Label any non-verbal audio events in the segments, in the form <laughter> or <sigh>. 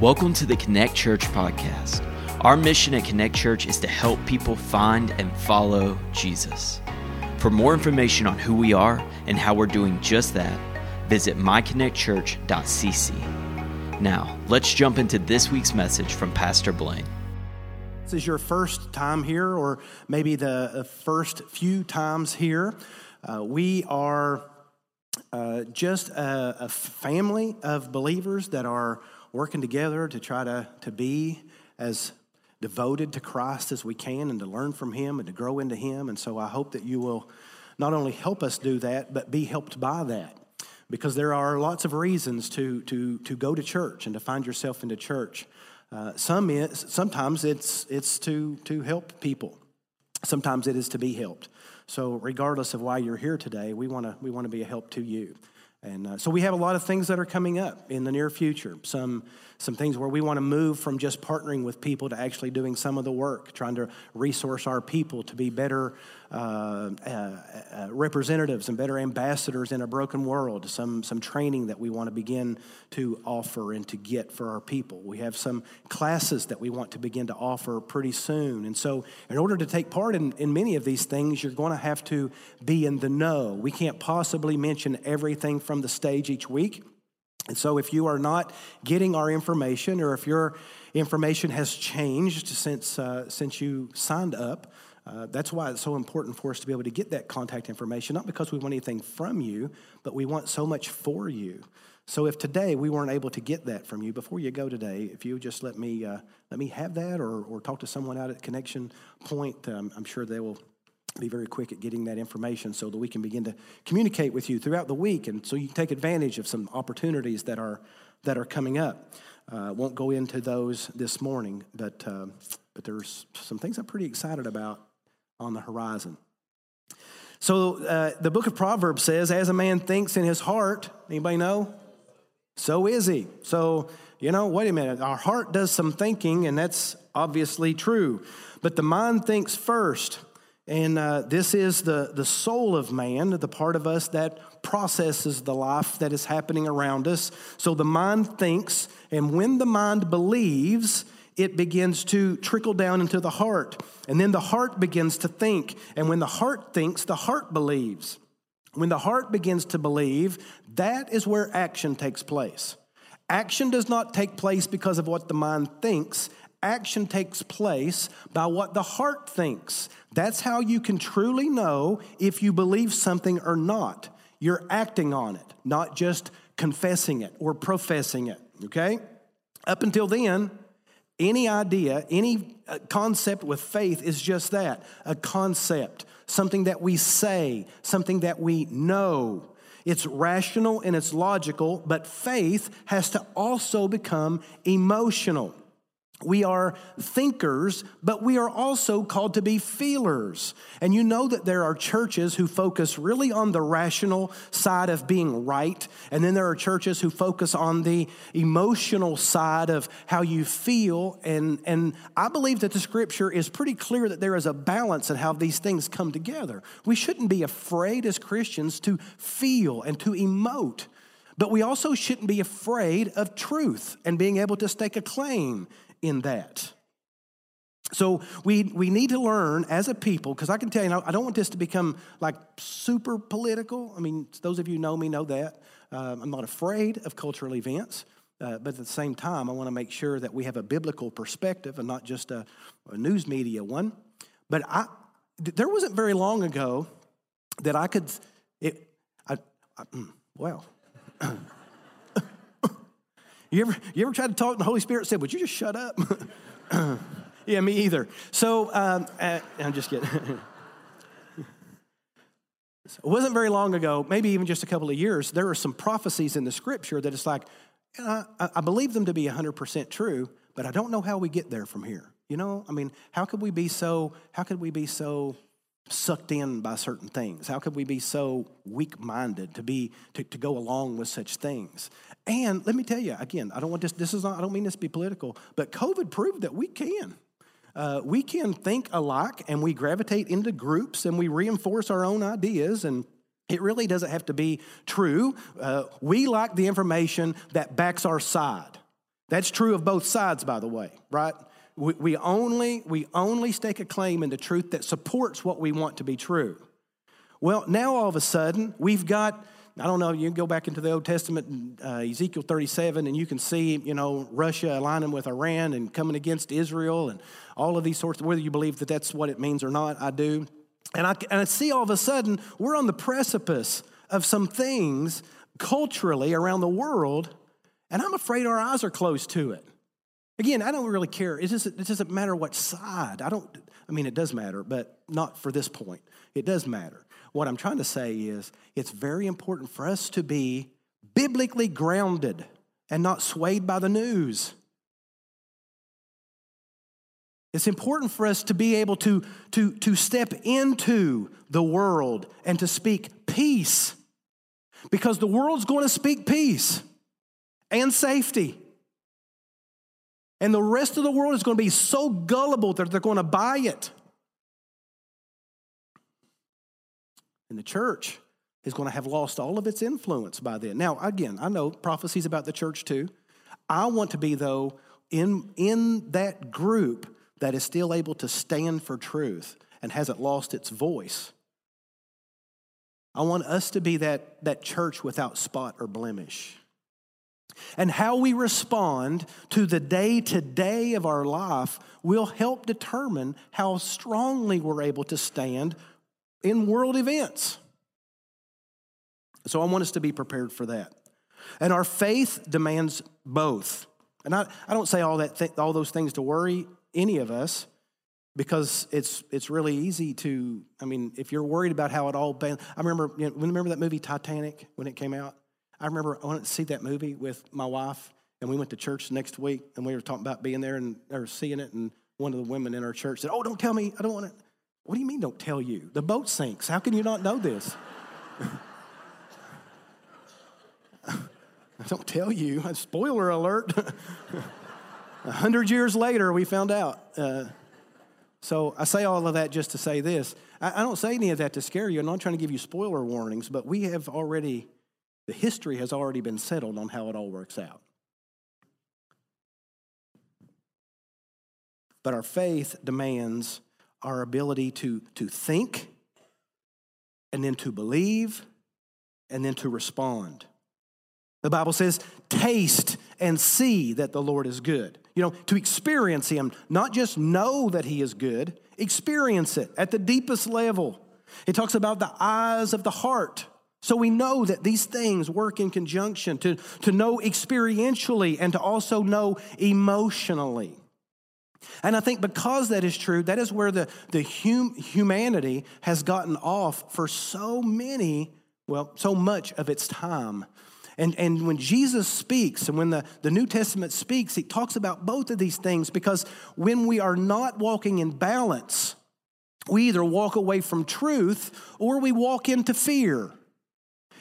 Welcome to the Connect Church podcast. Our mission at Connect Church is to help people find and follow Jesus. For more information on who we are and how we're doing just that, visit myconnectchurch.cc. Now, let's jump into this week's message from Pastor Blaine. This is your first time here, or maybe the first few times here. Uh, we are uh, just a, a family of believers that are working together to try to, to be as devoted to Christ as we can and to learn from Him and to grow into Him. And so I hope that you will not only help us do that, but be helped by that. Because there are lots of reasons to, to, to go to church and to find yourself in into church. Uh, some is, sometimes it's, it's to, to help people, sometimes it is to be helped. So, regardless of why you're here today, we want to we want to be a help to you. And uh, so we have a lot of things that are coming up in the near future. Some, some things where we want to move from just partnering with people to actually doing some of the work, trying to resource our people to be better uh, uh, uh, representatives and better ambassadors in a broken world, some, some training that we want to begin to offer and to get for our people. We have some classes that we want to begin to offer pretty soon. And so, in order to take part in, in many of these things, you're going to have to be in the know. We can't possibly mention everything from the stage each week. And so, if you are not getting our information, or if your information has changed since, uh, since you signed up, uh, that's why it's so important for us to be able to get that contact information, not because we want anything from you, but we want so much for you. So if today we weren't able to get that from you, before you go today, if you just let me uh, let me have that, or or talk to someone out at Connection Point, um, I'm sure they will be very quick at getting that information so that we can begin to communicate with you throughout the week, and so you can take advantage of some opportunities that are that are coming up. Uh, won't go into those this morning, but uh, but there's some things I'm pretty excited about on the horizon. So uh, the book of Proverbs says, as a man thinks in his heart, anybody know? So is he. So, you know, wait a minute. Our heart does some thinking, and that's obviously true. But the mind thinks first. And uh, this is the, the soul of man, the part of us that processes the life that is happening around us. So the mind thinks, and when the mind believes, it begins to trickle down into the heart. And then the heart begins to think. And when the heart thinks, the heart believes. When the heart begins to believe, that is where action takes place. Action does not take place because of what the mind thinks. Action takes place by what the heart thinks. That's how you can truly know if you believe something or not. You're acting on it, not just confessing it or professing it, okay? Up until then, any idea, any uh, concept with faith is just that a concept, something that we say, something that we know. It's rational and it's logical, but faith has to also become emotional. We are thinkers, but we are also called to be feelers. And you know that there are churches who focus really on the rational side of being right, and then there are churches who focus on the emotional side of how you feel. And, and I believe that the scripture is pretty clear that there is a balance in how these things come together. We shouldn't be afraid as Christians to feel and to emote. But we also shouldn't be afraid of truth and being able to stake a claim in that. So we, we need to learn as a people, because I can tell you, I don't want this to become like super political. I mean, those of you know me know that. Uh, I'm not afraid of cultural events, uh, but at the same time, I want to make sure that we have a biblical perspective and not just a, a news media one. But I, there wasn't very long ago that I could, it, I, I mm, well, <clears throat> You ever, you ever tried to talk and the Holy Spirit said, Would you just shut up? <laughs> yeah, me either. So um, uh, I'm just kidding. <laughs> it wasn't very long ago, maybe even just a couple of years, there are some prophecies in the scripture that it's like, I, I believe them to be 100% true, but I don't know how we get there from here. You know, I mean, how could we be so, how could we be so sucked in by certain things? How could we be so weak minded to be to, to go along with such things? And let me tell you again, I don't want this. This is not. I don't mean this to be political, but COVID proved that we can. Uh, we can think alike, and we gravitate into groups, and we reinforce our own ideas, and it really doesn't have to be true. Uh, we like the information that backs our side. That's true of both sides, by the way, right? We, we, only, we only stake a claim in the truth that supports what we want to be true. Well, now all of a sudden, we've got, I don't know, you can go back into the Old Testament, uh, Ezekiel 37, and you can see, you know, Russia aligning with Iran and coming against Israel and all of these sorts, whether you believe that that's what it means or not, I do. And I, and I see all of a sudden, we're on the precipice of some things culturally around the world, and I'm afraid our eyes are closed to it. Again, I don't really care. It doesn't, it doesn't matter what side. I don't, I mean, it does matter, but not for this point. It does matter. What I'm trying to say is it's very important for us to be biblically grounded and not swayed by the news. It's important for us to be able to, to, to step into the world and to speak peace because the world's going to speak peace and safety. And the rest of the world is going to be so gullible that they're going to buy it. And the church is going to have lost all of its influence by then. Now, again, I know prophecies about the church too. I want to be, though, in, in that group that is still able to stand for truth and hasn't lost its voice. I want us to be that, that church without spot or blemish. And how we respond to the day to day of our life will help determine how strongly we're able to stand in world events. So I want us to be prepared for that. And our faith demands both. And I, I don't say all, that th- all those things to worry any of us because it's it's really easy to i mean if you're worried about how it all been i remember you know, remember that movie titanic when it came out i remember i went to see that movie with my wife and we went to church next week and we were talking about being there and or seeing it and one of the women in our church said oh don't tell me i don't want to what do you mean don't tell you the boat sinks how can you not know this <laughs> I don't tell you <laughs> spoiler alert <laughs> A hundred years later, we found out. Uh, so I say all of that just to say this. I, I don't say any of that to scare you. I'm not trying to give you spoiler warnings, but we have already, the history has already been settled on how it all works out. But our faith demands our ability to, to think and then to believe and then to respond. The Bible says, taste and see that the Lord is good. You know, to experience Him, not just know that He is good, experience it at the deepest level. It talks about the eyes of the heart. So we know that these things work in conjunction to, to know experientially and to also know emotionally. And I think because that is true, that is where the, the hum, humanity has gotten off for so many, well, so much of its time. And, and when Jesus speaks and when the, the New Testament speaks, he talks about both of these things because when we are not walking in balance, we either walk away from truth or we walk into fear.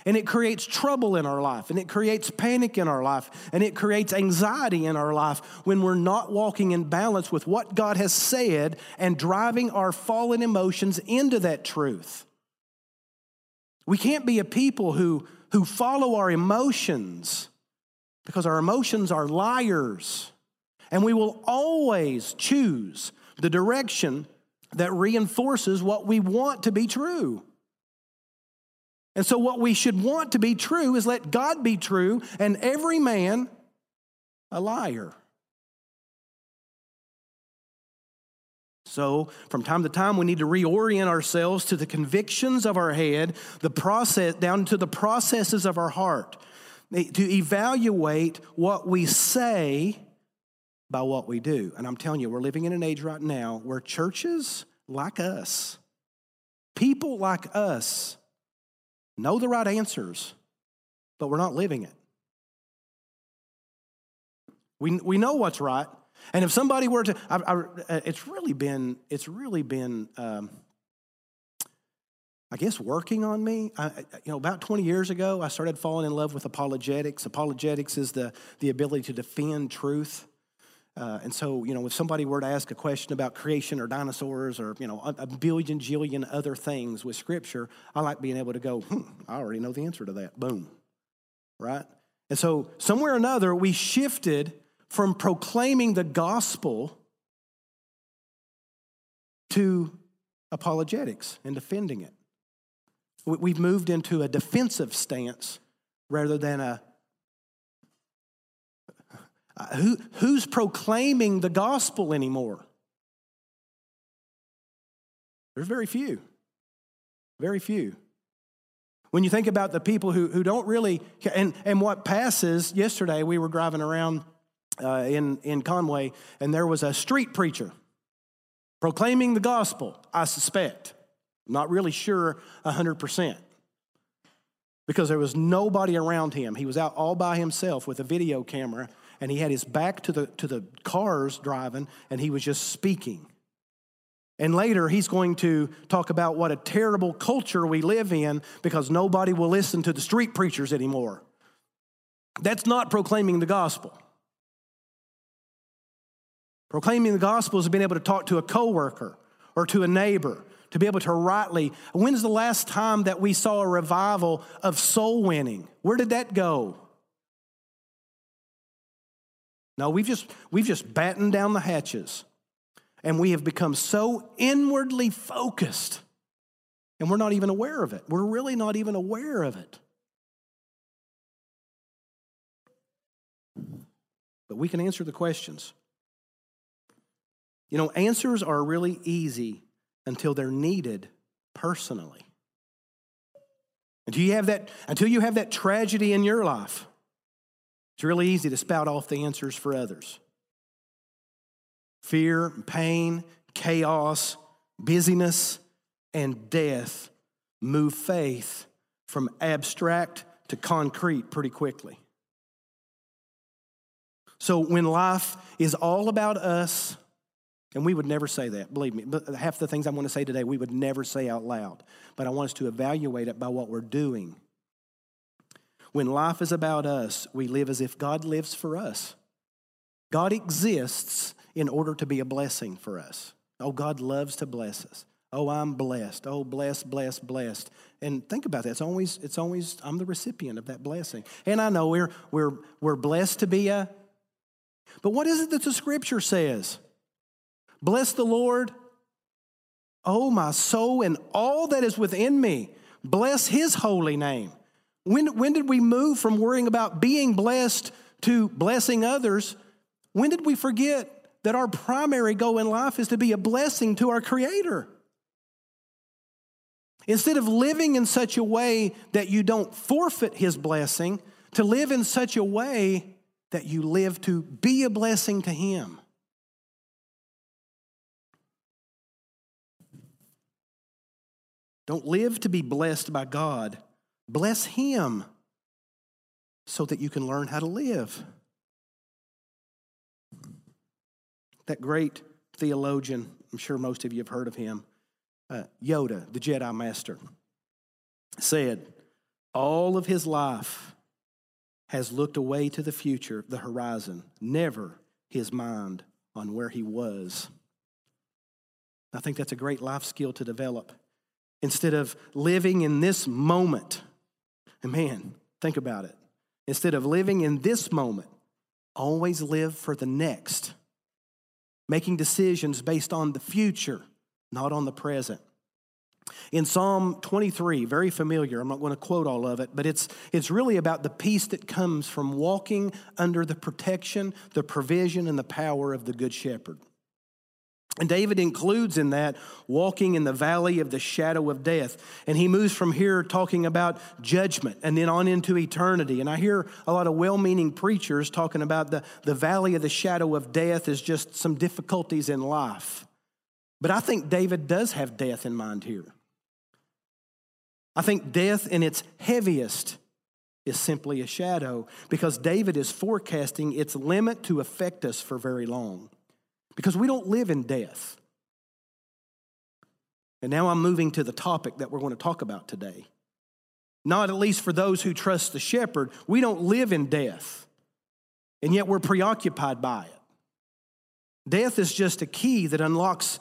And it creates trouble in our life, and it creates panic in our life, and it creates anxiety in our life when we're not walking in balance with what God has said and driving our fallen emotions into that truth. We can't be a people who who follow our emotions because our emotions are liars. And we will always choose the direction that reinforces what we want to be true. And so, what we should want to be true is let God be true and every man a liar. So, from time to time, we need to reorient ourselves to the convictions of our head, the process, down to the processes of our heart, eh, to evaluate what we say by what we do. And I'm telling you, we're living in an age right now where churches like us, people like us, know the right answers, but we're not living it. We, we know what's right, and if somebody were to, I, I, it's really been, it's really been, um, I guess, working on me. I, you know, about 20 years ago, I started falling in love with apologetics. Apologetics is the, the ability to defend truth. Uh, and so, you know, if somebody were to ask a question about creation or dinosaurs or, you know, a, a billion, jillion other things with Scripture, I like being able to go, hmm, I already know the answer to that. Boom. Right? And so, somewhere or another, we shifted from proclaiming the gospel to apologetics and defending it. We've moved into a defensive stance rather than a who, who's proclaiming the gospel anymore? There's very few. Very few. When you think about the people who, who don't really, and, and what passes, yesterday we were driving around uh, in, in Conway, and there was a street preacher proclaiming the gospel, I suspect. I'm not really sure 100%. Because there was nobody around him. He was out all by himself with a video camera, and he had his back to the, to the cars driving, and he was just speaking. And later, he's going to talk about what a terrible culture we live in because nobody will listen to the street preachers anymore. That's not proclaiming the gospel. Proclaiming the gospel is being able to talk to a coworker or to a neighbor, to be able to rightly. When's the last time that we saw a revival of soul winning? Where did that go? No, we've just we've just battened down the hatches. And we have become so inwardly focused, and we're not even aware of it. We're really not even aware of it. But we can answer the questions. You know, answers are really easy until they're needed personally. Until you have that, until you have that tragedy in your life, it's really easy to spout off the answers for others. Fear, pain, chaos, busyness, and death move faith from abstract to concrete pretty quickly. So when life is all about us, and we would never say that, believe me. But half the things I want to say today, we would never say out loud. But I want us to evaluate it by what we're doing. When life is about us, we live as if God lives for us. God exists in order to be a blessing for us. Oh, God loves to bless us. Oh, I'm blessed. Oh, blessed, blessed, blessed. And think about that. It's always, it's always, I'm the recipient of that blessing. And I know we're, we're, we're blessed to be a, but what is it that the scripture says? Bless the Lord, oh my soul, and all that is within me. Bless his holy name. When, when did we move from worrying about being blessed to blessing others? When did we forget that our primary goal in life is to be a blessing to our Creator? Instead of living in such a way that you don't forfeit His blessing, to live in such a way that you live to be a blessing to Him. Don't live to be blessed by God. Bless Him so that you can learn how to live. That great theologian, I'm sure most of you have heard of him, uh, Yoda, the Jedi Master, said, All of his life has looked away to the future, the horizon, never his mind on where he was. I think that's a great life skill to develop instead of living in this moment. And man, think about it. Instead of living in this moment, always live for the next, making decisions based on the future, not on the present. In Psalm 23, very familiar, I'm not going to quote all of it, but it's, it's really about the peace that comes from walking under the protection, the provision, and the power of the Good Shepherd. And David includes in that walking in the valley of the shadow of death. And he moves from here talking about judgment and then on into eternity. And I hear a lot of well meaning preachers talking about the, the valley of the shadow of death is just some difficulties in life. But I think David does have death in mind here. I think death in its heaviest is simply a shadow because David is forecasting its limit to affect us for very long because we don't live in death. And now I'm moving to the topic that we're going to talk about today. Not at least for those who trust the shepherd, we don't live in death, and yet we're preoccupied by it. Death is just a key that unlocks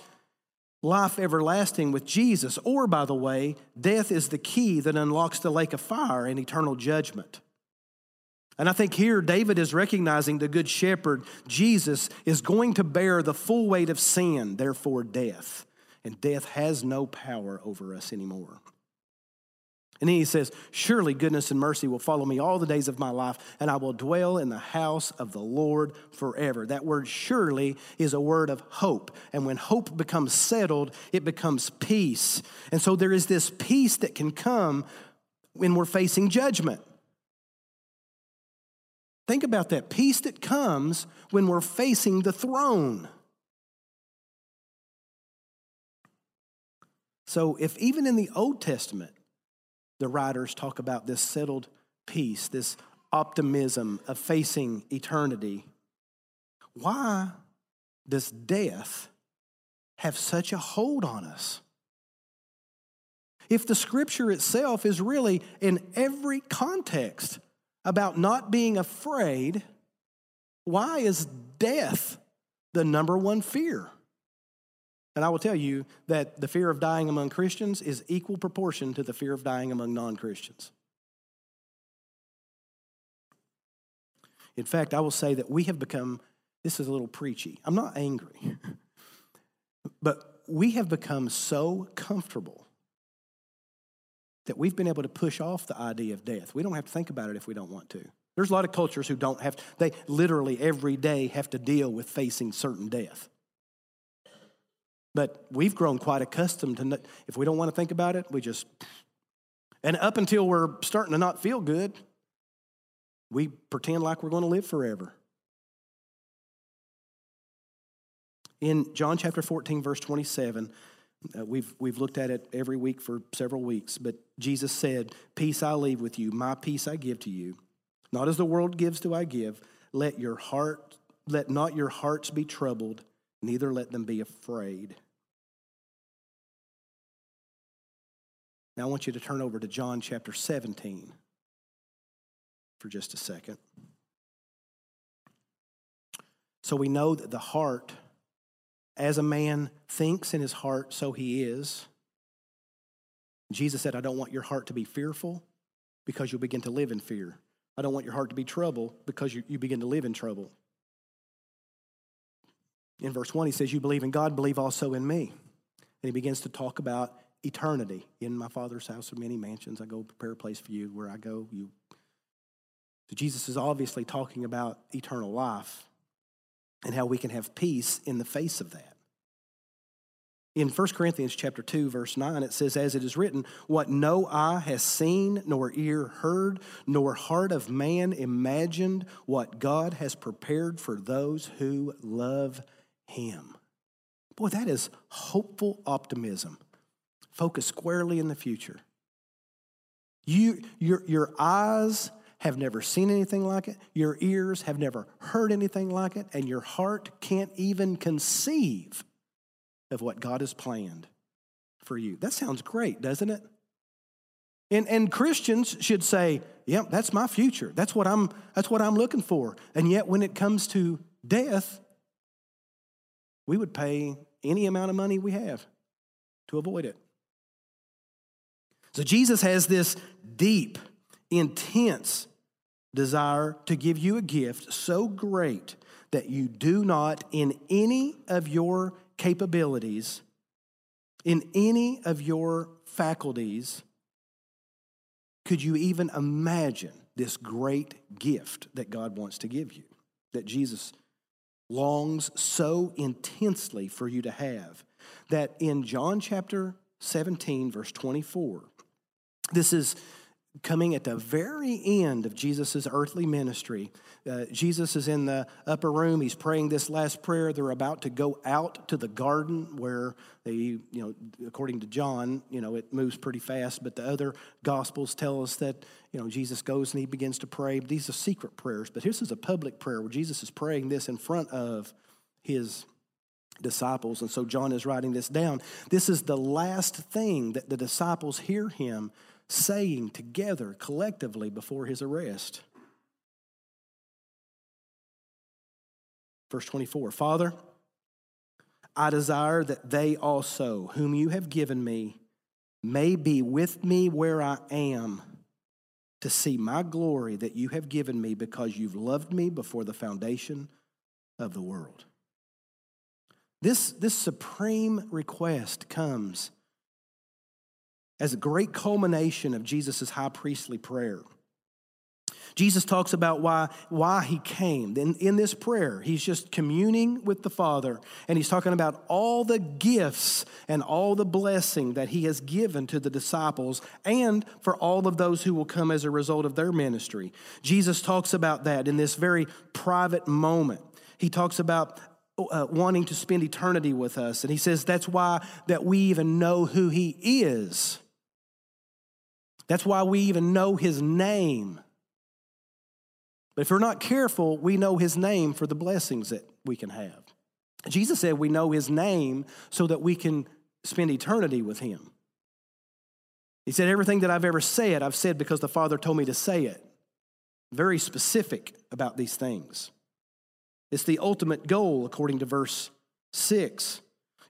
life everlasting with Jesus, or by the way, death is the key that unlocks the lake of fire and eternal judgment. And I think here David is recognizing the good shepherd, Jesus, is going to bear the full weight of sin, therefore death. And death has no power over us anymore. And then he says, Surely goodness and mercy will follow me all the days of my life, and I will dwell in the house of the Lord forever. That word surely is a word of hope. And when hope becomes settled, it becomes peace. And so there is this peace that can come when we're facing judgment. Think about that peace that comes when we're facing the throne. So, if even in the Old Testament, the writers talk about this settled peace, this optimism of facing eternity. Why does death have such a hold on us? If the scripture itself is really in every context about not being afraid, why is death the number one fear? And I will tell you that the fear of dying among Christians is equal proportion to the fear of dying among non Christians. In fact, I will say that we have become, this is a little preachy. I'm not angry, <laughs> but we have become so comfortable that we've been able to push off the idea of death. We don't have to think about it if we don't want to. There's a lot of cultures who don't have, they literally every day have to deal with facing certain death. But we've grown quite accustomed to, if we don't want to think about it, we just, and up until we're starting to not feel good, we pretend like we're going to live forever. In John chapter 14, verse 27, uh, we've, we've looked at it every week for several weeks, but Jesus said, Peace I leave with you, my peace I give to you. Not as the world gives do I give. Let your heart, let not your hearts be troubled, neither let them be afraid. Now I want you to turn over to John chapter 17 for just a second. So we know that the heart, as a man thinks in his heart, so he is. Jesus said, I don't want your heart to be fearful because you'll begin to live in fear. I don't want your heart to be troubled because you, you begin to live in trouble. In verse 1, he says, You believe in God, believe also in me. And he begins to talk about eternity. In my Father's house are many mansions. I go prepare a place for you. Where I go, you. So Jesus is obviously talking about eternal life and how we can have peace in the face of that. In 1 Corinthians chapter 2 verse 9 it says as it is written what no eye has seen nor ear heard nor heart of man imagined what God has prepared for those who love him. Boy that is hopeful optimism. Focus squarely in the future. You, your, your eyes have never seen anything like it, your ears have never heard anything like it, and your heart can't even conceive of what God has planned for you. That sounds great, doesn't it? And, and Christians should say, "Yep, yeah, that's my future. That's what I'm that's what I'm looking for." And yet when it comes to death, we would pay any amount of money we have to avoid it. So Jesus has this deep, intense desire to give you a gift so great that you do not, in any of your capabilities, in any of your faculties, could you even imagine this great gift that God wants to give you, that Jesus longs so intensely for you to have, that in John chapter 17, verse 24, this is coming at the very end of Jesus' earthly ministry. Uh, Jesus is in the upper room. He's praying this last prayer. They're about to go out to the garden where they, you know, according to John, you know, it moves pretty fast, but the other gospels tell us that, you know, Jesus goes and he begins to pray. These are secret prayers, but this is a public prayer where Jesus is praying this in front of his disciples. And so John is writing this down. This is the last thing that the disciples hear him saying together collectively before his arrest. Verse 24 Father, I desire that they also, whom you have given me, may be with me where I am, to see my glory that you have given me because you've loved me before the foundation of the world. This, this supreme request comes as a great culmination of Jesus' high priestly prayer. Jesus talks about why, why he came. In, in this prayer, he's just communing with the Father, and he's talking about all the gifts and all the blessing that he has given to the disciples and for all of those who will come as a result of their ministry. Jesus talks about that in this very private moment. He talks about uh, wanting to spend eternity with us, and he says that's why that we even know who he is. That's why we even know his name. But if we're not careful, we know his name for the blessings that we can have. Jesus said we know his name so that we can spend eternity with him. He said, Everything that I've ever said, I've said because the Father told me to say it. Very specific about these things. It's the ultimate goal, according to verse 6.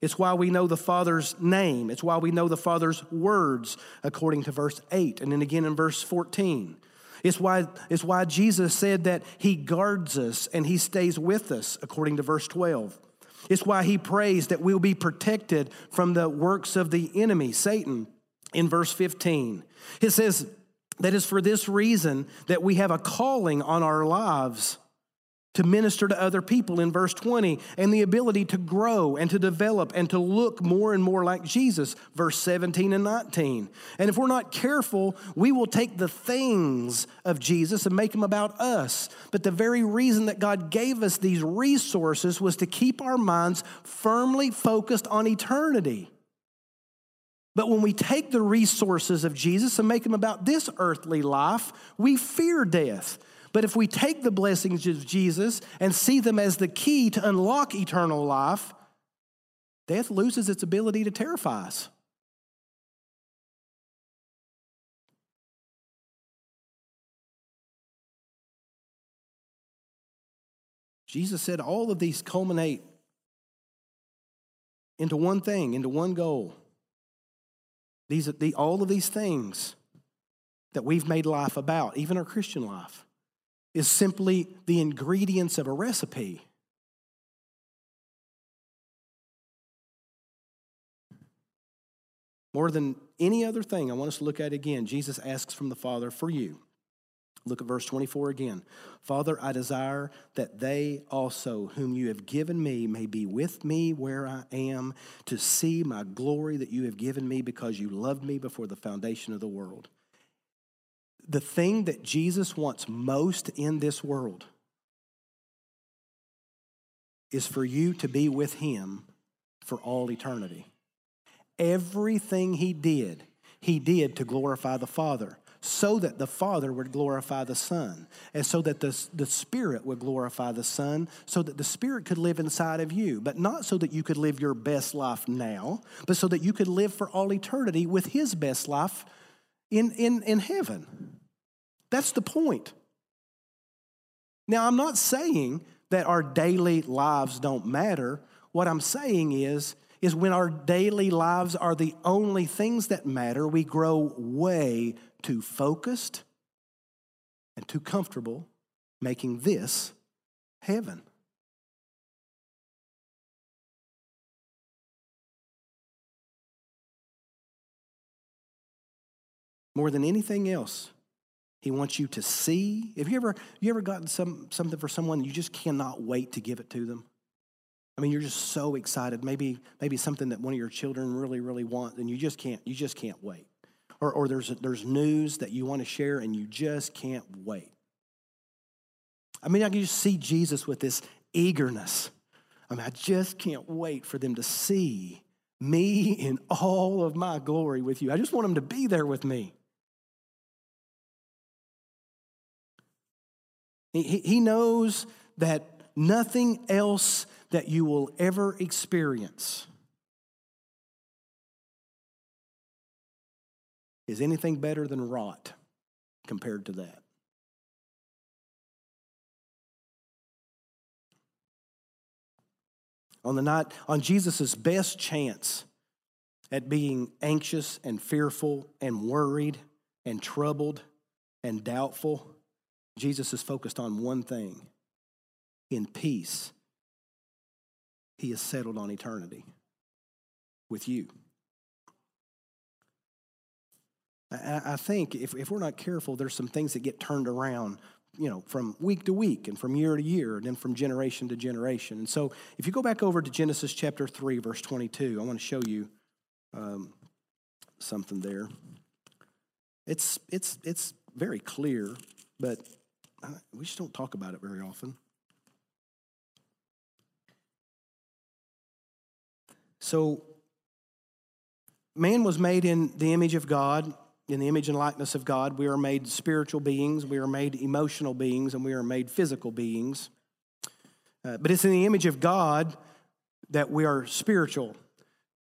It's why we know the Father's name. It's why we know the Father's words, according to verse 8. And then again in verse 14. It's why, it's why Jesus said that he guards us and he stays with us, according to verse 12. It's why he prays that we'll be protected from the works of the enemy, Satan, in verse 15. It says that it's for this reason that we have a calling on our lives to minister to other people in verse 20, and the ability to grow and to develop and to look more and more like Jesus, verse 17 and 19. And if we're not careful, we will take the things of Jesus and make them about us. But the very reason that God gave us these resources was to keep our minds firmly focused on eternity. But when we take the resources of Jesus and make them about this earthly life, we fear death. But if we take the blessings of Jesus and see them as the key to unlock eternal life, death loses its ability to terrify us. Jesus said all of these culminate into one thing, into one goal. These, the, all of these things that we've made life about, even our Christian life, is simply the ingredients of a recipe. More than any other thing, I want us to look at again. Jesus asks from the Father for you. Look at verse 24 again. Father, I desire that they also, whom you have given me, may be with me where I am to see my glory that you have given me because you loved me before the foundation of the world the thing that Jesus wants most in this world is for you to be with him for all eternity. Everything he did, he did to glorify the Father, so that the Father would glorify the Son, and so that the, the Spirit would glorify the Son, so that the Spirit could live inside of you, but not so that you could live your best life now, but so that you could live for all eternity with his best life in, in, in heaven. That's the point. Now, I'm not saying that our daily lives don't matter. What I'm saying is, is when our daily lives are the only things that matter, we grow way too focused and too comfortable making this heaven. More than anything else, he wants you to see. Have you ever you ever gotten some something for someone you just cannot wait to give it to them? I mean, you're just so excited. Maybe maybe something that one of your children really really want, and you just can't you just can't wait. Or or there's there's news that you want to share, and you just can't wait. I mean, I can just see Jesus with this eagerness. I mean, I just can't wait for them to see me in all of my glory with you. I just want them to be there with me. He, he knows that nothing else that you will ever experience is anything better than rot compared to that. On the night, on Jesus' best chance at being anxious and fearful and worried and troubled and doubtful, Jesus is focused on one thing in peace. He is settled on eternity with you. I think if, if we're not careful, there's some things that get turned around, you know, from week to week and from year to year and then from generation to generation. And so if you go back over to Genesis chapter 3, verse 22, I want to show you um, something there. It's, it's, it's very clear, but we just don't talk about it very often. So, man was made in the image of God in the image and likeness of God. We are made spiritual beings, we are made emotional beings, and we are made physical beings. Uh, but it's in the image of God that we are spiritual.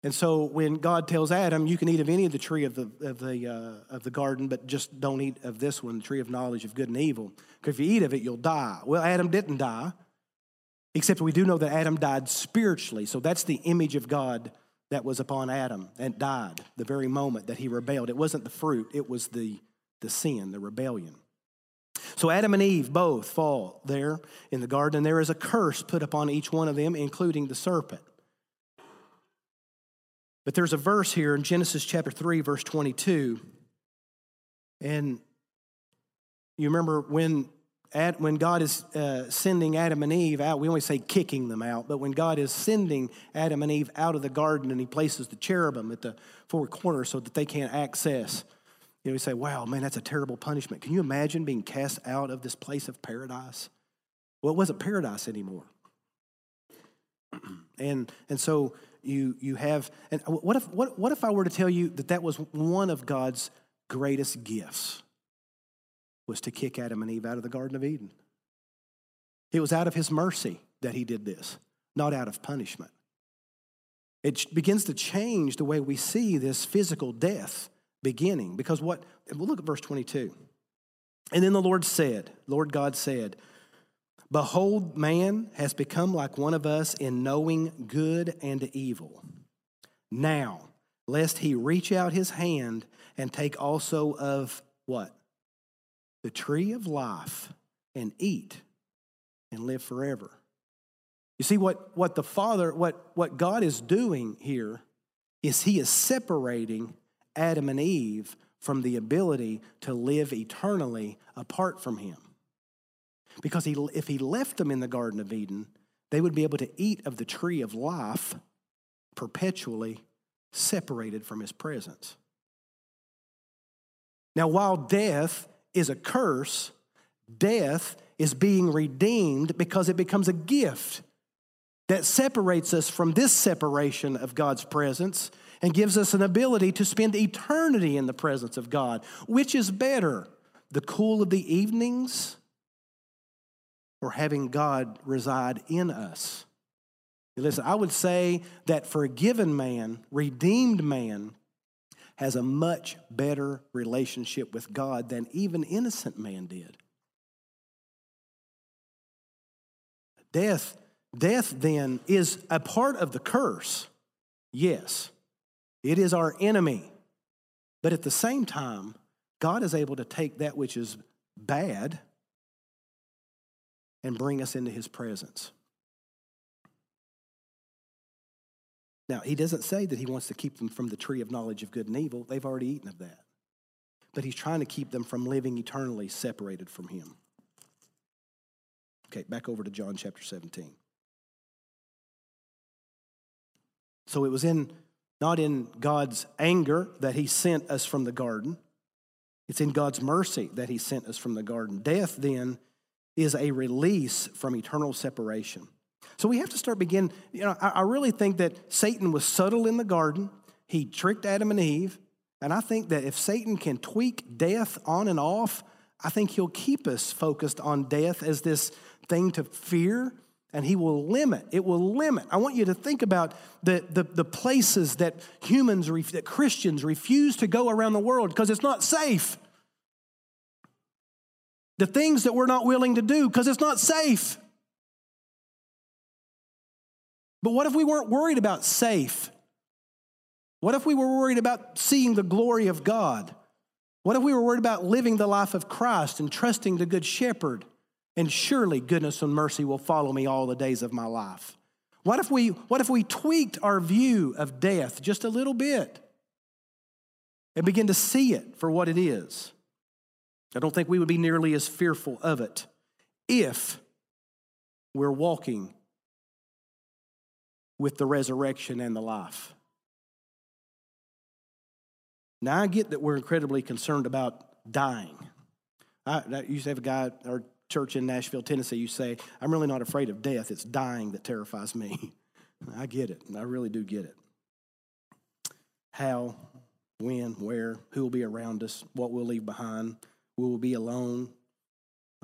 And so when God tells Adam, you can eat of any of the tree of the, of the, uh, of the garden, but just don't eat of this one, the tree of knowledge of good and evil. Because if you eat of it, you'll die. Well, Adam didn't die, except we do know that Adam died spiritually. So that's the image of God that was upon Adam and died the very moment that he rebelled. It wasn't the fruit, it was the, the sin, the rebellion. So Adam and Eve both fall there in the garden, and there is a curse put upon each one of them, including the serpent. But there's a verse here in Genesis chapter 3, verse 22. And you remember when at, when God is uh, sending Adam and Eve out, we always say kicking them out, but when God is sending Adam and Eve out of the garden and he places the cherubim at the four corners so that they can't access, you know, we say, wow, man, that's a terrible punishment. Can you imagine being cast out of this place of paradise? Well, it wasn't paradise anymore. <clears throat> and, and so you, you have, and what if, what, what if I were to tell you that that was one of God's greatest gifts? was to kick Adam and Eve out of the Garden of Eden. It was out of his mercy that he did this, not out of punishment. It begins to change the way we see this physical death beginning because what, we'll look at verse 22. And then the Lord said, Lord God said, Behold, man has become like one of us in knowing good and evil. Now, lest he reach out his hand and take also of what? the tree of life and eat and live forever. You see, what, what the Father, what, what God is doing here is He is separating Adam and Eve from the ability to live eternally apart from Him. Because he, if He left them in the Garden of Eden, they would be able to eat of the tree of life perpetually separated from His presence. Now, while death is a curse, death is being redeemed because it becomes a gift that separates us from this separation of God's presence and gives us an ability to spend eternity in the presence of God. Which is better, the cool of the evenings or having God reside in us? Listen, I would say that forgiven man, redeemed man, has a much better relationship with God than even innocent man did. Death, death then is a part of the curse. Yes, it is our enemy. But at the same time, God is able to take that which is bad and bring us into his presence. Now, he doesn't say that he wants to keep them from the tree of knowledge of good and evil. They've already eaten of that. But he's trying to keep them from living eternally separated from him. Okay, back over to John chapter 17. So it was in not in God's anger that he sent us from the garden. It's in God's mercy that he sent us from the garden. Death then is a release from eternal separation. So we have to start begin. You know, I, I really think that Satan was subtle in the garden. He tricked Adam and Eve. And I think that if Satan can tweak death on and off, I think he'll keep us focused on death as this thing to fear, and he will limit. It will limit. I want you to think about the, the, the places that humans, that Christians refuse to go around the world because it's not safe. The things that we're not willing to do because it's not safe. But what if we weren't worried about safe? What if we were worried about seeing the glory of God? What if we were worried about living the life of Christ and trusting the Good Shepherd? And surely goodness and mercy will follow me all the days of my life. What if we, what if we tweaked our view of death just a little bit and begin to see it for what it is? I don't think we would be nearly as fearful of it if we're walking with the resurrection and the life. Now, I get that we're incredibly concerned about dying. I, I used to have a guy at our church in Nashville, Tennessee, you say, I'm really not afraid of death. It's dying that terrifies me. <laughs> I get it. I really do get it. How, when, where, who will be around us, what we'll leave behind, we will be alone.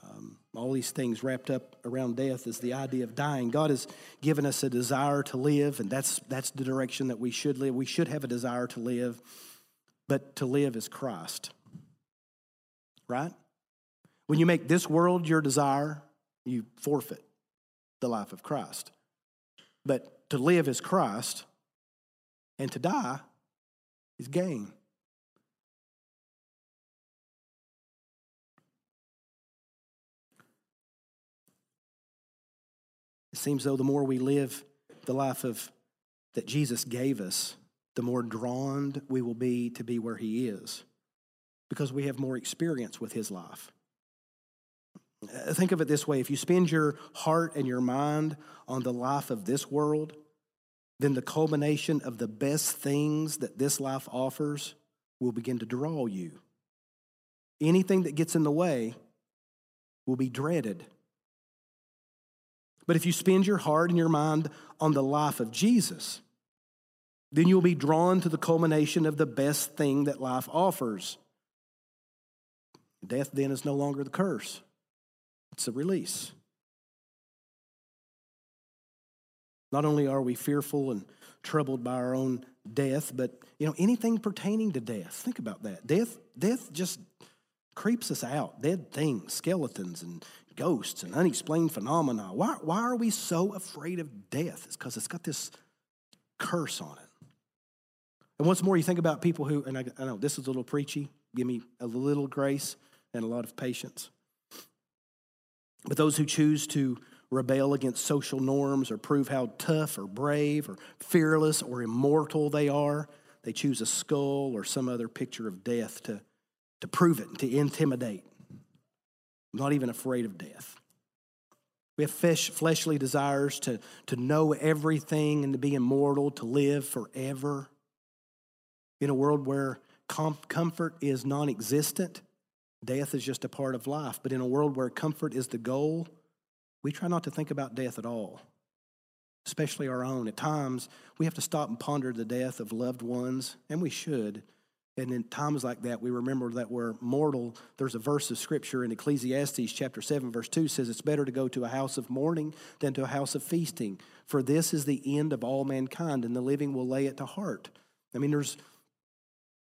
Um, all these things wrapped up around death is the idea of dying. God has given us a desire to live, and that's, that's the direction that we should live. We should have a desire to live, but to live is Christ. Right? When you make this world your desire, you forfeit the life of Christ. But to live is Christ, and to die is gain. Seems though the more we live the life of that Jesus gave us, the more drawn we will be to be where he is because we have more experience with his life. Uh, think of it this way if you spend your heart and your mind on the life of this world, then the culmination of the best things that this life offers will begin to draw you. Anything that gets in the way will be dreaded. But if you spend your heart and your mind on the life of Jesus, then you'll be drawn to the culmination of the best thing that life offers. Death then is no longer the curse, it's a release. Not only are we fearful and troubled by our own death, but you know, anything pertaining to death. Think about that. Death, death just creeps us out. Dead things, skeletons and ghosts and unexplained phenomena. Why, why are we so afraid of death? It's because it's got this curse on it. And once more, you think about people who, and I, I know this is a little preachy, give me a little grace and a lot of patience. But those who choose to rebel against social norms or prove how tough or brave or fearless or immortal they are, they choose a skull or some other picture of death to, to prove it, to intimidate. I'm not even afraid of death. We have flesh, fleshly desires to, to know everything and to be immortal, to live forever. In a world where com- comfort is non existent, death is just a part of life. But in a world where comfort is the goal, we try not to think about death at all, especially our own. At times, we have to stop and ponder the death of loved ones, and we should. And in times like that, we remember that we're mortal. There's a verse of scripture in Ecclesiastes chapter 7, verse 2 says, It's better to go to a house of mourning than to a house of feasting, for this is the end of all mankind, and the living will lay it to heart. I mean, there's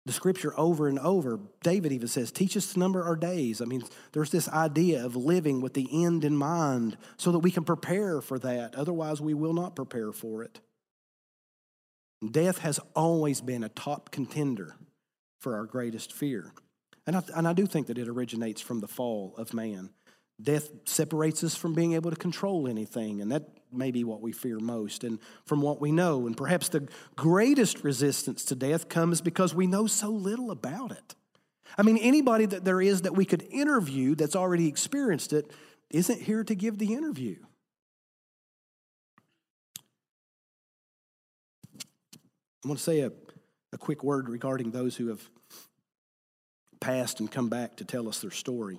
the scripture over and over. David even says, Teach us to number our days. I mean, there's this idea of living with the end in mind so that we can prepare for that. Otherwise, we will not prepare for it. Death has always been a top contender for our greatest fear. And I, and I do think that it originates from the fall of man. Death separates us from being able to control anything, and that may be what we fear most. And from what we know, and perhaps the greatest resistance to death comes because we know so little about it. I mean, anybody that there is that we could interview that's already experienced it isn't here to give the interview. I want to say a a quick word regarding those who have passed and come back to tell us their story.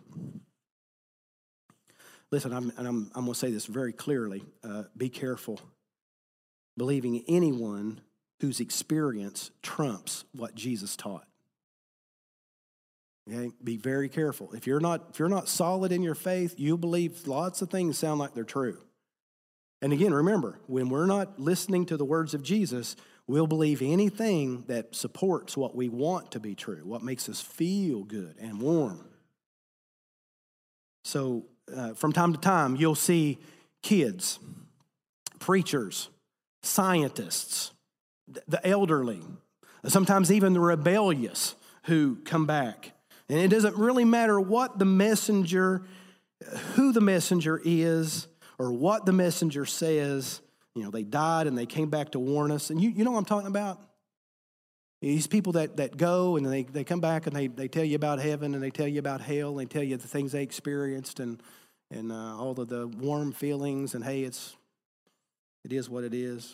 Listen, I'm, and I'm, I'm going to say this very clearly. Uh, be careful believing anyone whose experience trumps what Jesus taught. Okay? Be very careful. If you're not if you're not solid in your faith, you believe lots of things sound like they're true. And again, remember, when we're not listening to the words of Jesus, We'll believe anything that supports what we want to be true, what makes us feel good and warm. So, uh, from time to time, you'll see kids, preachers, scientists, the elderly, sometimes even the rebellious who come back And it doesn't really matter what the messenger, who the messenger is, or what the messenger says. You know, they died and they came back to warn us. And you, you know what I'm talking about? These people that, that go and they, they come back and they, they tell you about heaven and they tell you about hell and they tell you the things they experienced and, and uh, all of the warm feelings and hey, it's, it is what it is.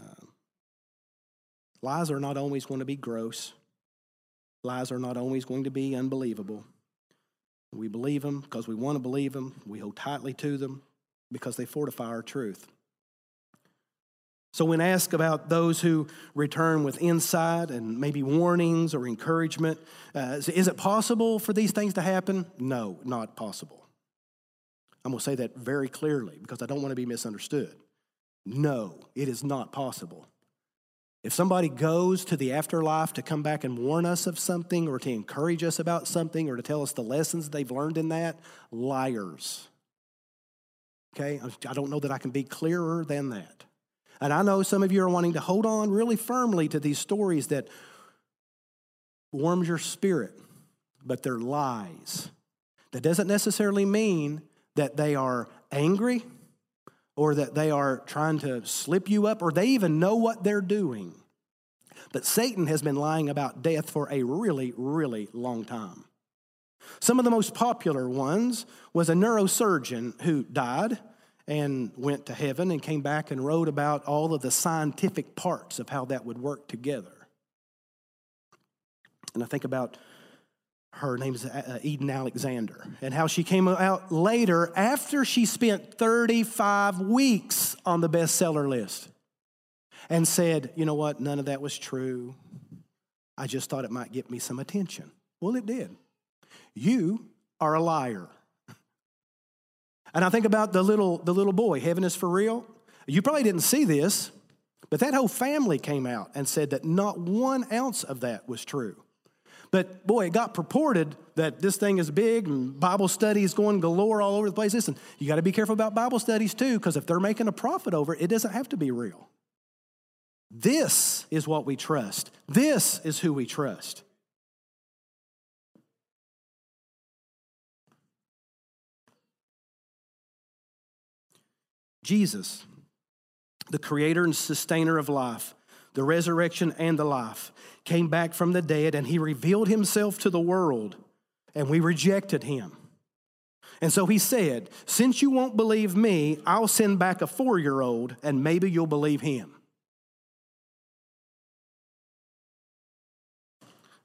Uh, lies are not always going to be gross. Lies are not always going to be unbelievable. We believe them because we want to believe them. We hold tightly to them because they fortify our truth. So, when asked about those who return with insight and maybe warnings or encouragement, uh, is it possible for these things to happen? No, not possible. I'm going to say that very clearly because I don't want to be misunderstood. No, it is not possible. If somebody goes to the afterlife to come back and warn us of something or to encourage us about something or to tell us the lessons they've learned in that, liars. Okay? I don't know that I can be clearer than that. And I know some of you are wanting to hold on really firmly to these stories that warms your spirit, but they're lies. That doesn't necessarily mean that they are angry or that they are trying to slip you up or they even know what they're doing. But Satan has been lying about death for a really, really long time. Some of the most popular ones was a neurosurgeon who died and went to heaven and came back and wrote about all of the scientific parts of how that would work together. And I think about her name is uh, Eben Alexander, and how she came out later after she spent 35 weeks on the bestseller list and said, You know what? None of that was true. I just thought it might get me some attention. Well, it did. You are a liar. And I think about the little, the little boy, heaven is for real. You probably didn't see this, but that whole family came out and said that not one ounce of that was true. But boy, it got purported that this thing is big and Bible studies going galore all over the place. Listen, you got to be careful about Bible studies too, because if they're making a profit over it, it doesn't have to be real. This is what we trust. This is who we trust. Jesus, the creator and sustainer of life, the resurrection and the life, came back from the dead and he revealed himself to the world, and we rejected him. And so he said, Since you won't believe me, I'll send back a four year old and maybe you'll believe him.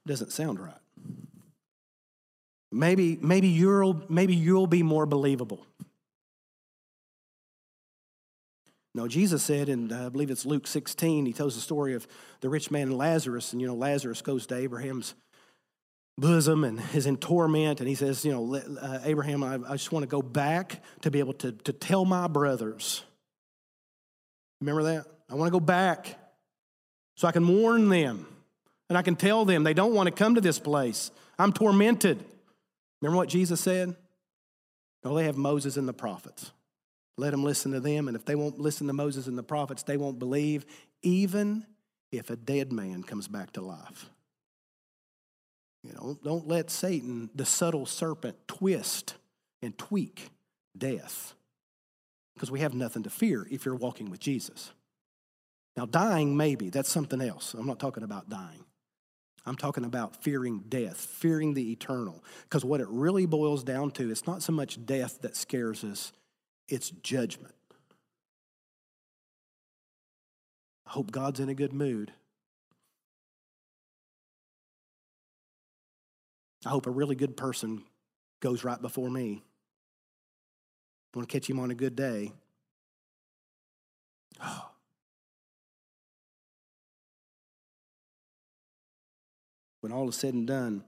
Doesn't sound right. Maybe, maybe, you'll, maybe you'll be more believable. No, Jesus said, and I believe it's Luke 16, he tells the story of the rich man and Lazarus. And, you know, Lazarus goes to Abraham's bosom and is in torment. And he says, You know, uh, Abraham, I, I just want to go back to be able to, to tell my brothers. Remember that? I want to go back so I can warn them and I can tell them they don't want to come to this place. I'm tormented. Remember what Jesus said? No, they have Moses and the prophets. Let them listen to them. And if they won't listen to Moses and the prophets, they won't believe, even if a dead man comes back to life. You know, don't let Satan, the subtle serpent, twist and tweak death because we have nothing to fear if you're walking with Jesus. Now, dying, maybe, that's something else. I'm not talking about dying. I'm talking about fearing death, fearing the eternal. Because what it really boils down to, it's not so much death that scares us, it's judgment. I hope God's in a good mood. I hope a really good person goes right before me. I want to catch him on a good day. Oh. When all is said and done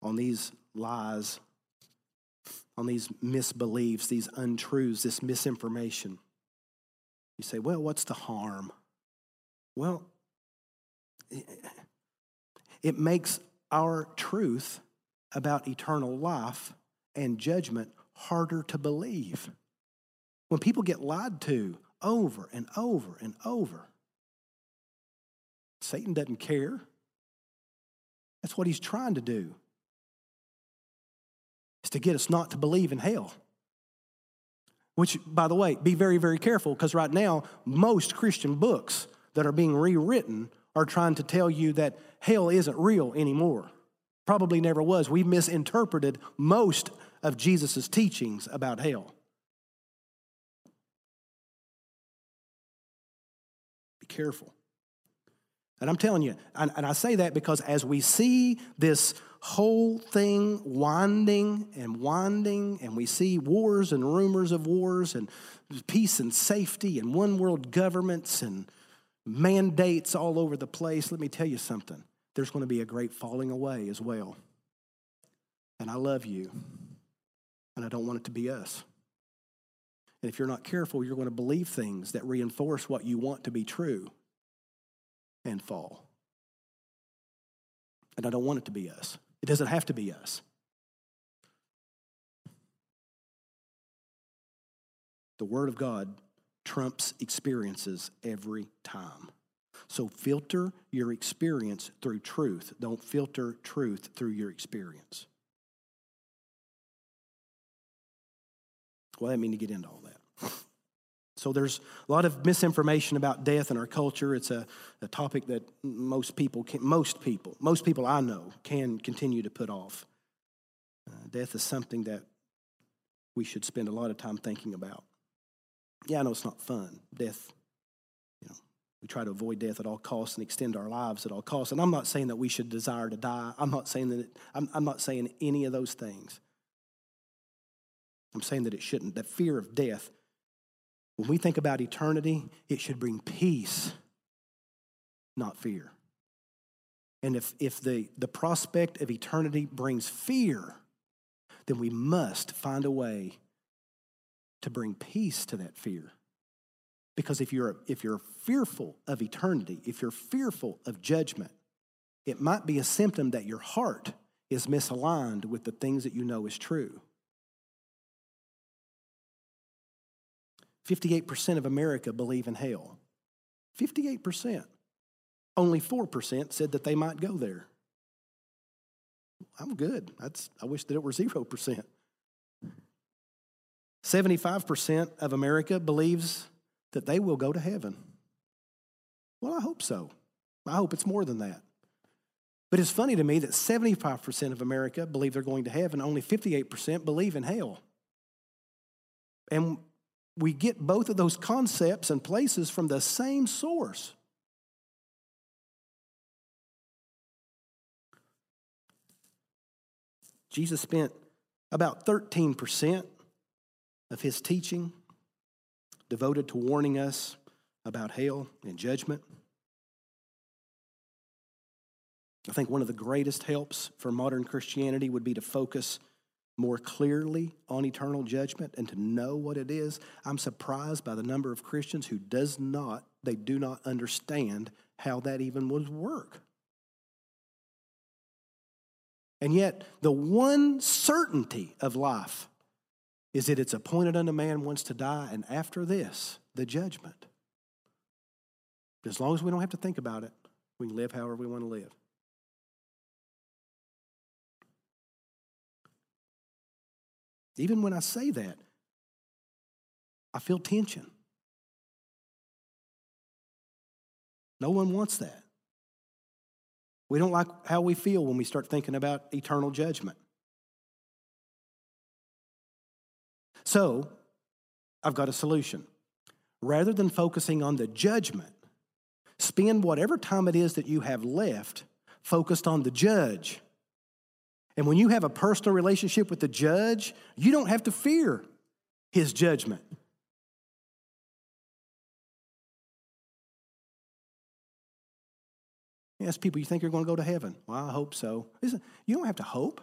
on these lies, on these misbeliefs, these untruths, this misinformation. You say, well, what's the harm? Well, it makes our truth about eternal life and judgment harder to believe. When people get lied to over and over and over, Satan doesn't care. That's what he's trying to do. Is to get us not to believe in hell. Which, by the way, be very, very careful because right now, most Christian books that are being rewritten are trying to tell you that hell isn't real anymore. Probably never was. We've misinterpreted most of Jesus' teachings about hell. Be careful. And I'm telling you, and, and I say that because as we see this whole thing winding and winding, and we see wars and rumors of wars and peace and safety and one world governments and mandates all over the place, let me tell you something. There's going to be a great falling away as well. And I love you, and I don't want it to be us. And if you're not careful, you're going to believe things that reinforce what you want to be true and fall. And I don't want it to be us. It doesn't have to be us. The Word of God trumps experiences every time. So filter your experience through truth. Don't filter truth through your experience. Well, I mean to get into all. So there's a lot of misinformation about death in our culture. It's a, a topic that most people, can, most people, most people I know can continue to put off. Uh, death is something that we should spend a lot of time thinking about. Yeah, I know it's not fun. Death, you know, we try to avoid death at all costs and extend our lives at all costs. And I'm not saying that we should desire to die. I'm not saying that. It, I'm, I'm not saying any of those things. I'm saying that it shouldn't. That fear of death when we think about eternity, it should bring peace, not fear. And if, if the, the prospect of eternity brings fear, then we must find a way to bring peace to that fear. Because if you're, if you're fearful of eternity, if you're fearful of judgment, it might be a symptom that your heart is misaligned with the things that you know is true. 58% of America believe in hell. 58%. Only 4% said that they might go there. I'm good. That's, I wish that it were 0%. 75% of America believes that they will go to heaven. Well, I hope so. I hope it's more than that. But it's funny to me that 75% of America believe they're going to heaven, only 58% believe in hell. And we get both of those concepts and places from the same source. Jesus spent about 13% of his teaching devoted to warning us about hell and judgment. I think one of the greatest helps for modern Christianity would be to focus more clearly on eternal judgment and to know what it is i'm surprised by the number of christians who does not they do not understand how that even would work. And yet the one certainty of life is that it's appointed unto man once to die and after this the judgment. As long as we don't have to think about it we can live however we want to live Even when I say that, I feel tension. No one wants that. We don't like how we feel when we start thinking about eternal judgment. So, I've got a solution. Rather than focusing on the judgment, spend whatever time it is that you have left focused on the judge and when you have a personal relationship with the judge, you don't have to fear his judgment. You ask people, you think you're going to go to heaven? Well, I hope so. Listen, you don't have to hope.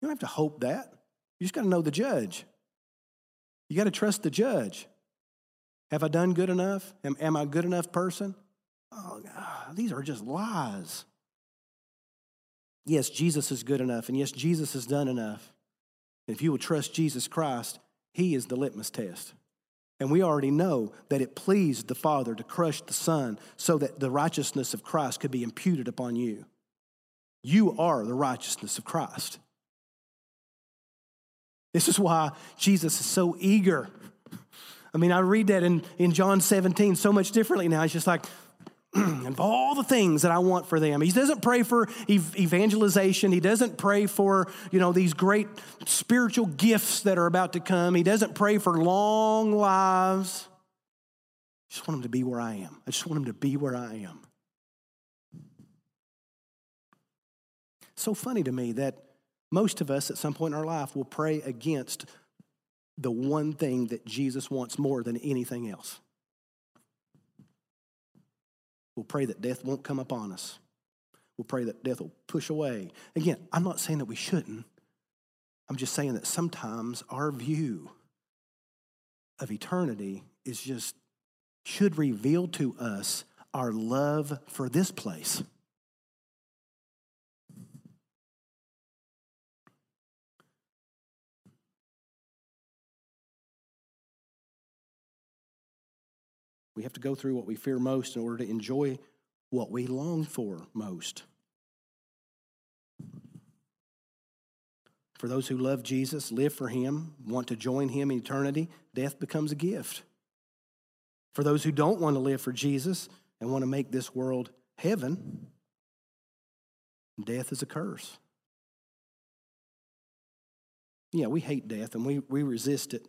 You don't have to hope that. You just got to know the judge. You got to trust the judge. Have I done good enough? Am, am I a good enough person? Oh, God, these are just lies yes, Jesus is good enough, and yes, Jesus has done enough. And if you will trust Jesus Christ, He is the litmus test. And we already know that it pleased the Father to crush the Son so that the righteousness of Christ could be imputed upon you. You are the righteousness of Christ. This is why Jesus is so eager. I mean, I read that in, in John 17 so much differently now. It's just like, <clears throat> of all the things that I want for them. He doesn't pray for evangelization. He doesn't pray for, you know, these great spiritual gifts that are about to come. He doesn't pray for long lives. I just want him to be where I am. I just want him to be where I am. so funny to me that most of us at some point in our life will pray against the one thing that Jesus wants more than anything else. We'll pray that death won't come upon us. We'll pray that death will push away. Again, I'm not saying that we shouldn't. I'm just saying that sometimes our view of eternity is just, should reveal to us our love for this place. We have to go through what we fear most in order to enjoy what we long for most. For those who love Jesus, live for Him, want to join Him in eternity, death becomes a gift. For those who don't want to live for Jesus and want to make this world heaven, death is a curse. Yeah, we hate death and we, we resist it.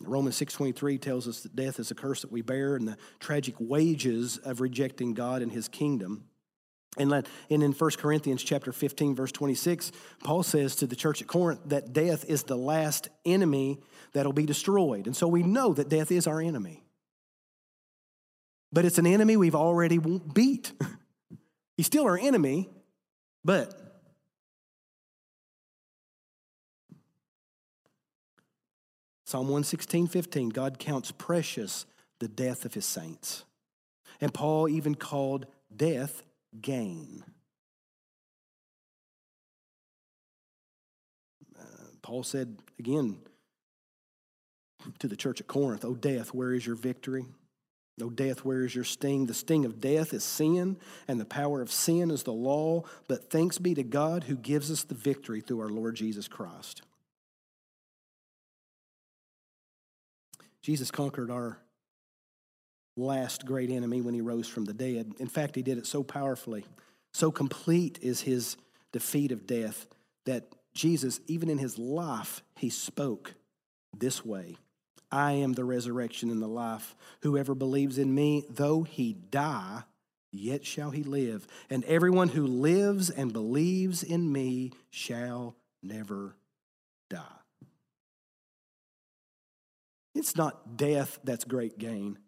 Romans 6:23 tells us that death is a curse that we bear and the tragic wages of rejecting God and his kingdom. And, in 1 Corinthians chapter 15 verse 26, Paul says to the church at Corinth that death is the last enemy that'll be destroyed. And so we know that death is our enemy. But it's an enemy we've already beat. <laughs> He's still our enemy, but Psalm 116, 15, God counts precious the death of his saints. And Paul even called death gain. Uh, Paul said again to the church at Corinth, O death, where is your victory? O death, where is your sting? The sting of death is sin, and the power of sin is the law. But thanks be to God who gives us the victory through our Lord Jesus Christ. Jesus conquered our last great enemy when he rose from the dead. In fact, he did it so powerfully. So complete is his defeat of death that Jesus, even in his life, he spoke this way I am the resurrection and the life. Whoever believes in me, though he die, yet shall he live. And everyone who lives and believes in me shall never die. It's not death that's great gain.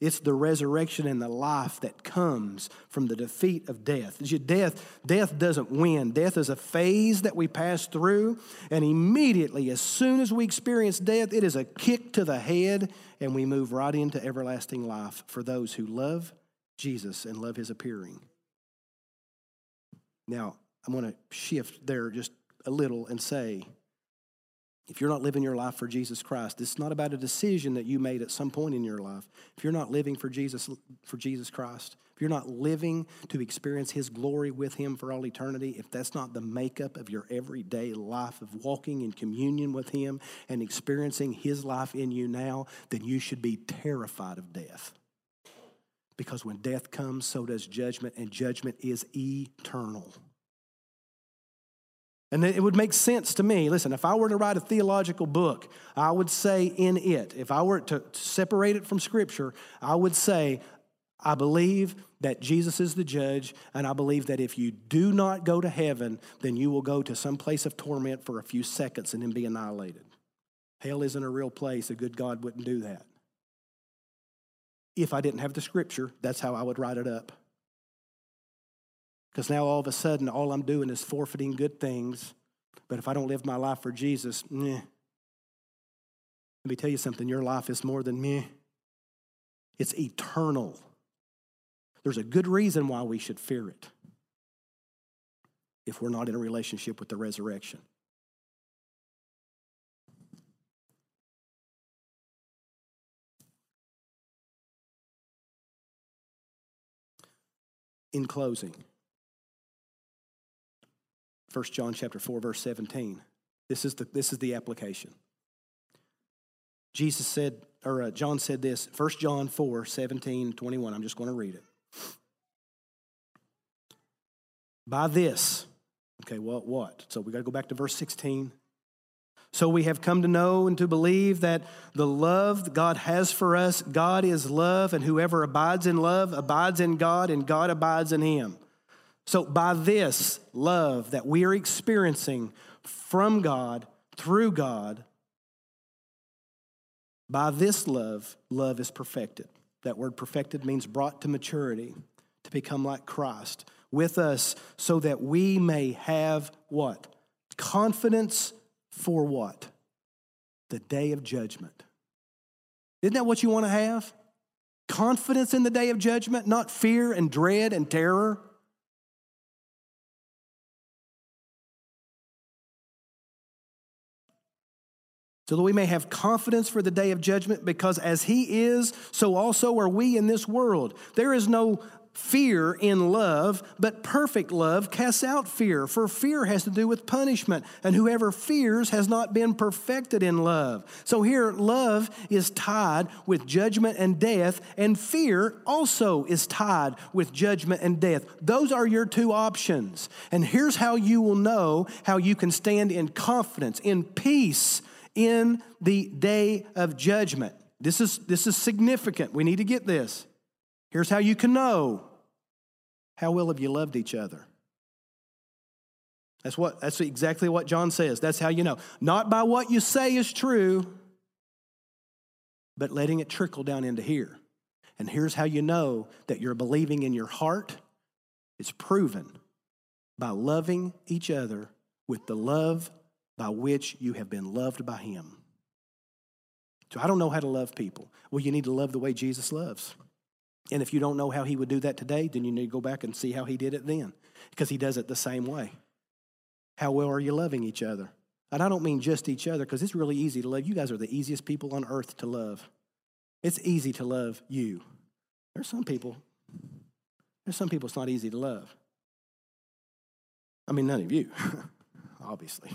It's the resurrection and the life that comes from the defeat of death. Death, death doesn't win. Death is a phase that we pass through, and immediately, as soon as we experience death, it is a kick to the head, and we move right into everlasting life for those who love Jesus and love his appearing. Now, I'm going to shift there just a little and say, if you're not living your life for Jesus Christ, this is not about a decision that you made at some point in your life. If you're not living for Jesus for Jesus Christ, if you're not living to experience his glory with him for all eternity, if that's not the makeup of your everyday life of walking in communion with him and experiencing his life in you now, then you should be terrified of death. Because when death comes, so does judgment, and judgment is eternal. And it would make sense to me. Listen, if I were to write a theological book, I would say in it, if I were to separate it from Scripture, I would say, I believe that Jesus is the judge, and I believe that if you do not go to heaven, then you will go to some place of torment for a few seconds and then be annihilated. Hell isn't a real place. A good God wouldn't do that. If I didn't have the Scripture, that's how I would write it up. Because now all of a sudden, all I'm doing is forfeiting good things. But if I don't live my life for Jesus, meh. Let me tell you something your life is more than me, it's eternal. There's a good reason why we should fear it if we're not in a relationship with the resurrection. In closing, 1 John chapter 4, verse 17. This is the, this is the application. Jesus said, or uh, John said this, 1 John 4, 17, 21. I'm just going to read it. By this, okay, well, what? So we got to go back to verse 16. So we have come to know and to believe that the love that God has for us, God is love, and whoever abides in love abides in God, and God abides in him. So by this love that we are experiencing from God, through God, by this love, love is perfected. That word perfected means brought to maturity, to become like Christ with us, so that we may have what? Confidence for what? The day of judgment. Isn't that what you want to have? Confidence in the day of judgment, not fear and dread and terror. So that we may have confidence for the day of judgment, because as He is, so also are we in this world. There is no fear in love, but perfect love casts out fear, for fear has to do with punishment, and whoever fears has not been perfected in love. So here, love is tied with judgment and death, and fear also is tied with judgment and death. Those are your two options. And here's how you will know how you can stand in confidence, in peace in the day of judgment. This is, this is significant. We need to get this. Here's how you can know how well have you loved each other? That's, what, that's exactly what John says. That's how you know. Not by what you say is true, but letting it trickle down into here. And here's how you know that you're believing in your heart. It's proven by loving each other with the love by which you have been loved by Him. So I don't know how to love people. Well, you need to love the way Jesus loves. And if you don't know how He would do that today, then you need to go back and see how He did it then, because He does it the same way. How well are you loving each other? And I don't mean just each other, because it's really easy to love. You guys are the easiest people on earth to love. It's easy to love you. There's some people, there's some people it's not easy to love. I mean, none of you, <laughs> obviously.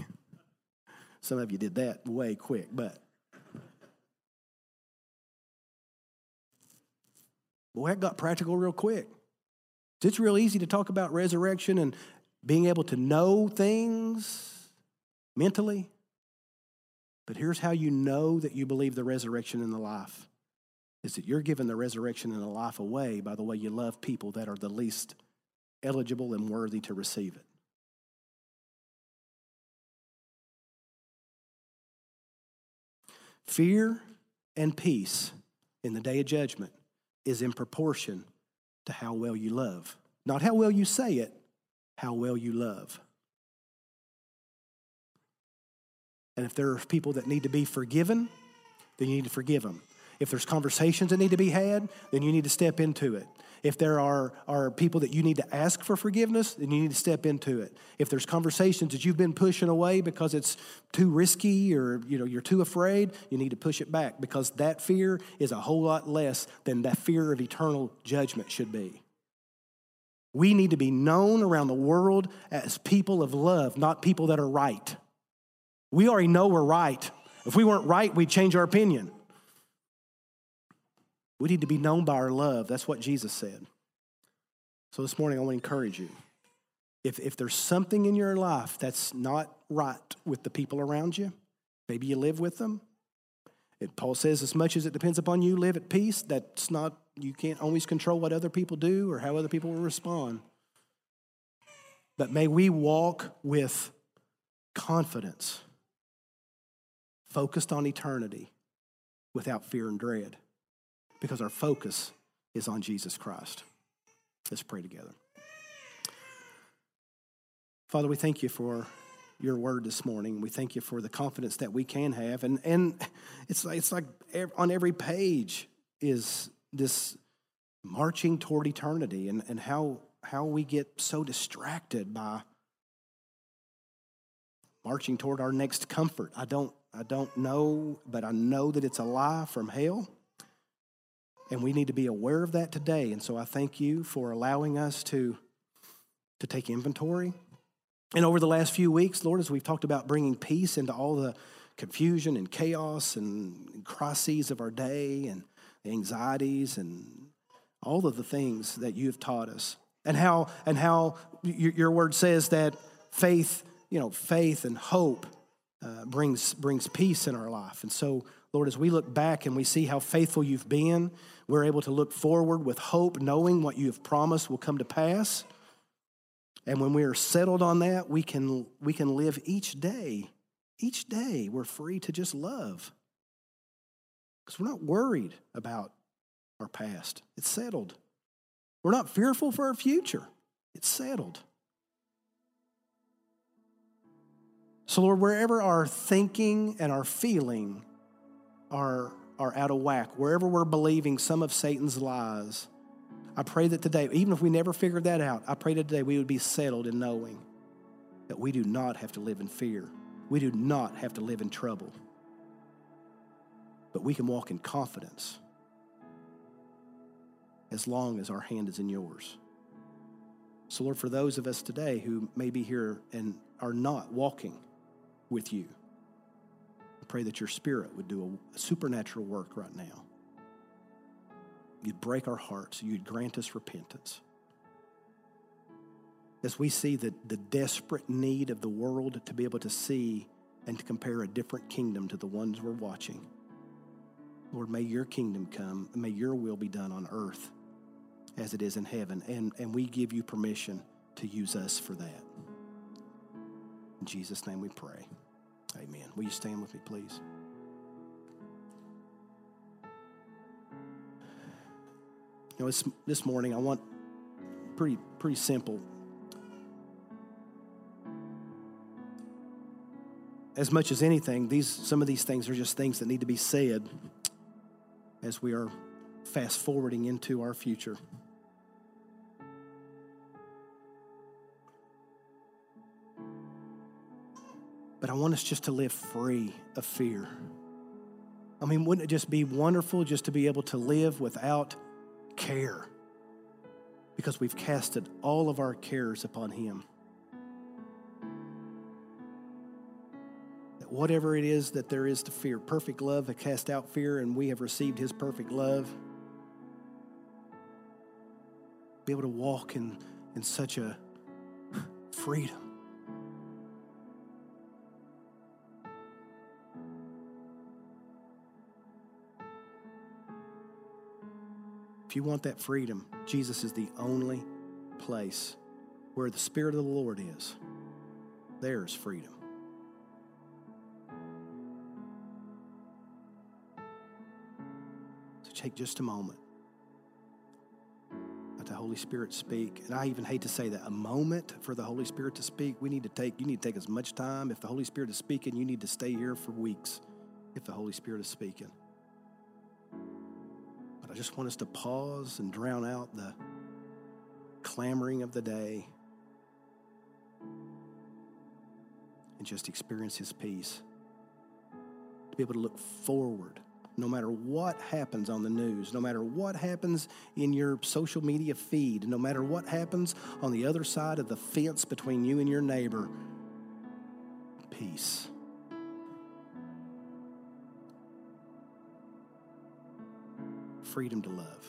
Some of you did that way quick, but. Boy, that got practical real quick. It's real easy to talk about resurrection and being able to know things mentally. But here's how you know that you believe the resurrection and the life is that you're giving the resurrection and the life away by the way you love people that are the least eligible and worthy to receive it. Fear and peace in the day of judgment is in proportion to how well you love. Not how well you say it, how well you love. And if there are people that need to be forgiven, then you need to forgive them. If there's conversations that need to be had, then you need to step into it. If there are, are people that you need to ask for forgiveness, then you need to step into it. If there's conversations that you've been pushing away because it's too risky or you know you're too afraid, you need to push it back because that fear is a whole lot less than that fear of eternal judgment should be. We need to be known around the world as people of love, not people that are right. We already know we're right. If we weren't right, we'd change our opinion. We need to be known by our love. That's what Jesus said. So this morning, I want to encourage you. If, if there's something in your life that's not right with the people around you, maybe you live with them. It, Paul says, as much as it depends upon you, live at peace. That's not, you can't always control what other people do or how other people will respond. But may we walk with confidence, focused on eternity, without fear and dread because our focus is on Jesus Christ. Let's pray together. Father, we thank you for your word this morning. We thank you for the confidence that we can have. And, and it's, like, it's like on every page is this marching toward eternity and, and how, how we get so distracted by marching toward our next comfort. I don't, I don't know, but I know that it's a lie from hell. And we need to be aware of that today. And so I thank you for allowing us to, to take inventory. And over the last few weeks, Lord, as we've talked about bringing peace into all the confusion and chaos and crises of our day and anxieties and all of the things that you've taught us. And how and how your, your word says that faith you know faith and hope uh, brings brings peace in our life. And so lord as we look back and we see how faithful you've been we're able to look forward with hope knowing what you have promised will come to pass and when we are settled on that we can we can live each day each day we're free to just love because we're not worried about our past. It's settled. We're not fearful for our future. It's settled. So, Lord, wherever our thinking and our feeling are, are out of whack, wherever we're believing some of Satan's lies, I pray that today, even if we never figured that out, I pray that today we would be settled in knowing that we do not have to live in fear. We do not have to live in trouble. But we can walk in confidence as long as our hand is in yours. So, Lord, for those of us today who may be here and are not walking with you, pray that your spirit would do a, supernatural work right now. You'd break our hearts, you'd grant us repentance. As we see the, the desperate need of the world to be able to see and to compare a different kingdom to the ones we're watching. Lord, may your kingdom come, may your will be done on earth as it is in heaven. And, and we give you permission to use us for that. In Jesus' name we pray. Amen. Will you stand with me, please? You know, this, this morning I want pretty pretty simple. As much as anything, these some of these things are just things that need to be said as we are fast forwarding into our future. But I want us just to live free of fear. I mean, wouldn't it just be wonderful just to be able to live without care? Because we've casted all of our cares upon Him. That whatever it is that there is to fear, perfect love has cast out fear, and we have received His perfect love. Be able to walk in, in such a freedom. If you want that freedom, Jesus is the only place where the Spirit of the Lord is. There's freedom. So take just a moment. Let the Holy Spirit speak. And I even hate to say that a moment for the Holy Spirit to speak, we need to take, you need to take as much time. If the Holy Spirit is speaking, you need to stay here for weeks if the Holy Spirit is speaking. I just want us to pause and drown out the clamoring of the day and just experience His peace. To be able to look forward no matter what happens on the news, no matter what happens in your social media feed, no matter what happens on the other side of the fence between you and your neighbor, peace. Freedom to love.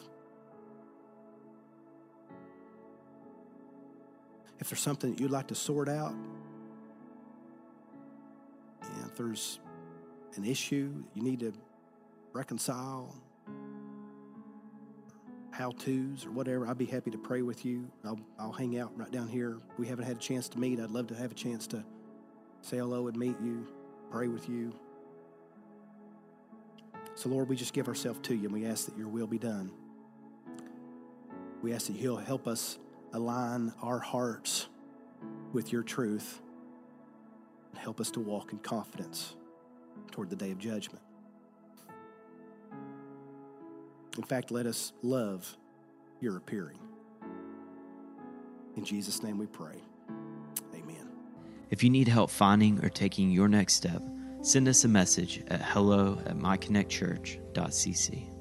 If there's something that you'd like to sort out, if there's an issue you need to reconcile, how to's or whatever, I'd be happy to pray with you. I'll, I'll hang out right down here. We haven't had a chance to meet. I'd love to have a chance to say hello and meet you, pray with you. So, Lord, we just give ourselves to you and we ask that your will be done. We ask that you'll help us align our hearts with your truth and help us to walk in confidence toward the day of judgment. In fact, let us love your appearing. In Jesus' name we pray. Amen. If you need help finding or taking your next step, send us a message at hello at myconnectchurch.cc.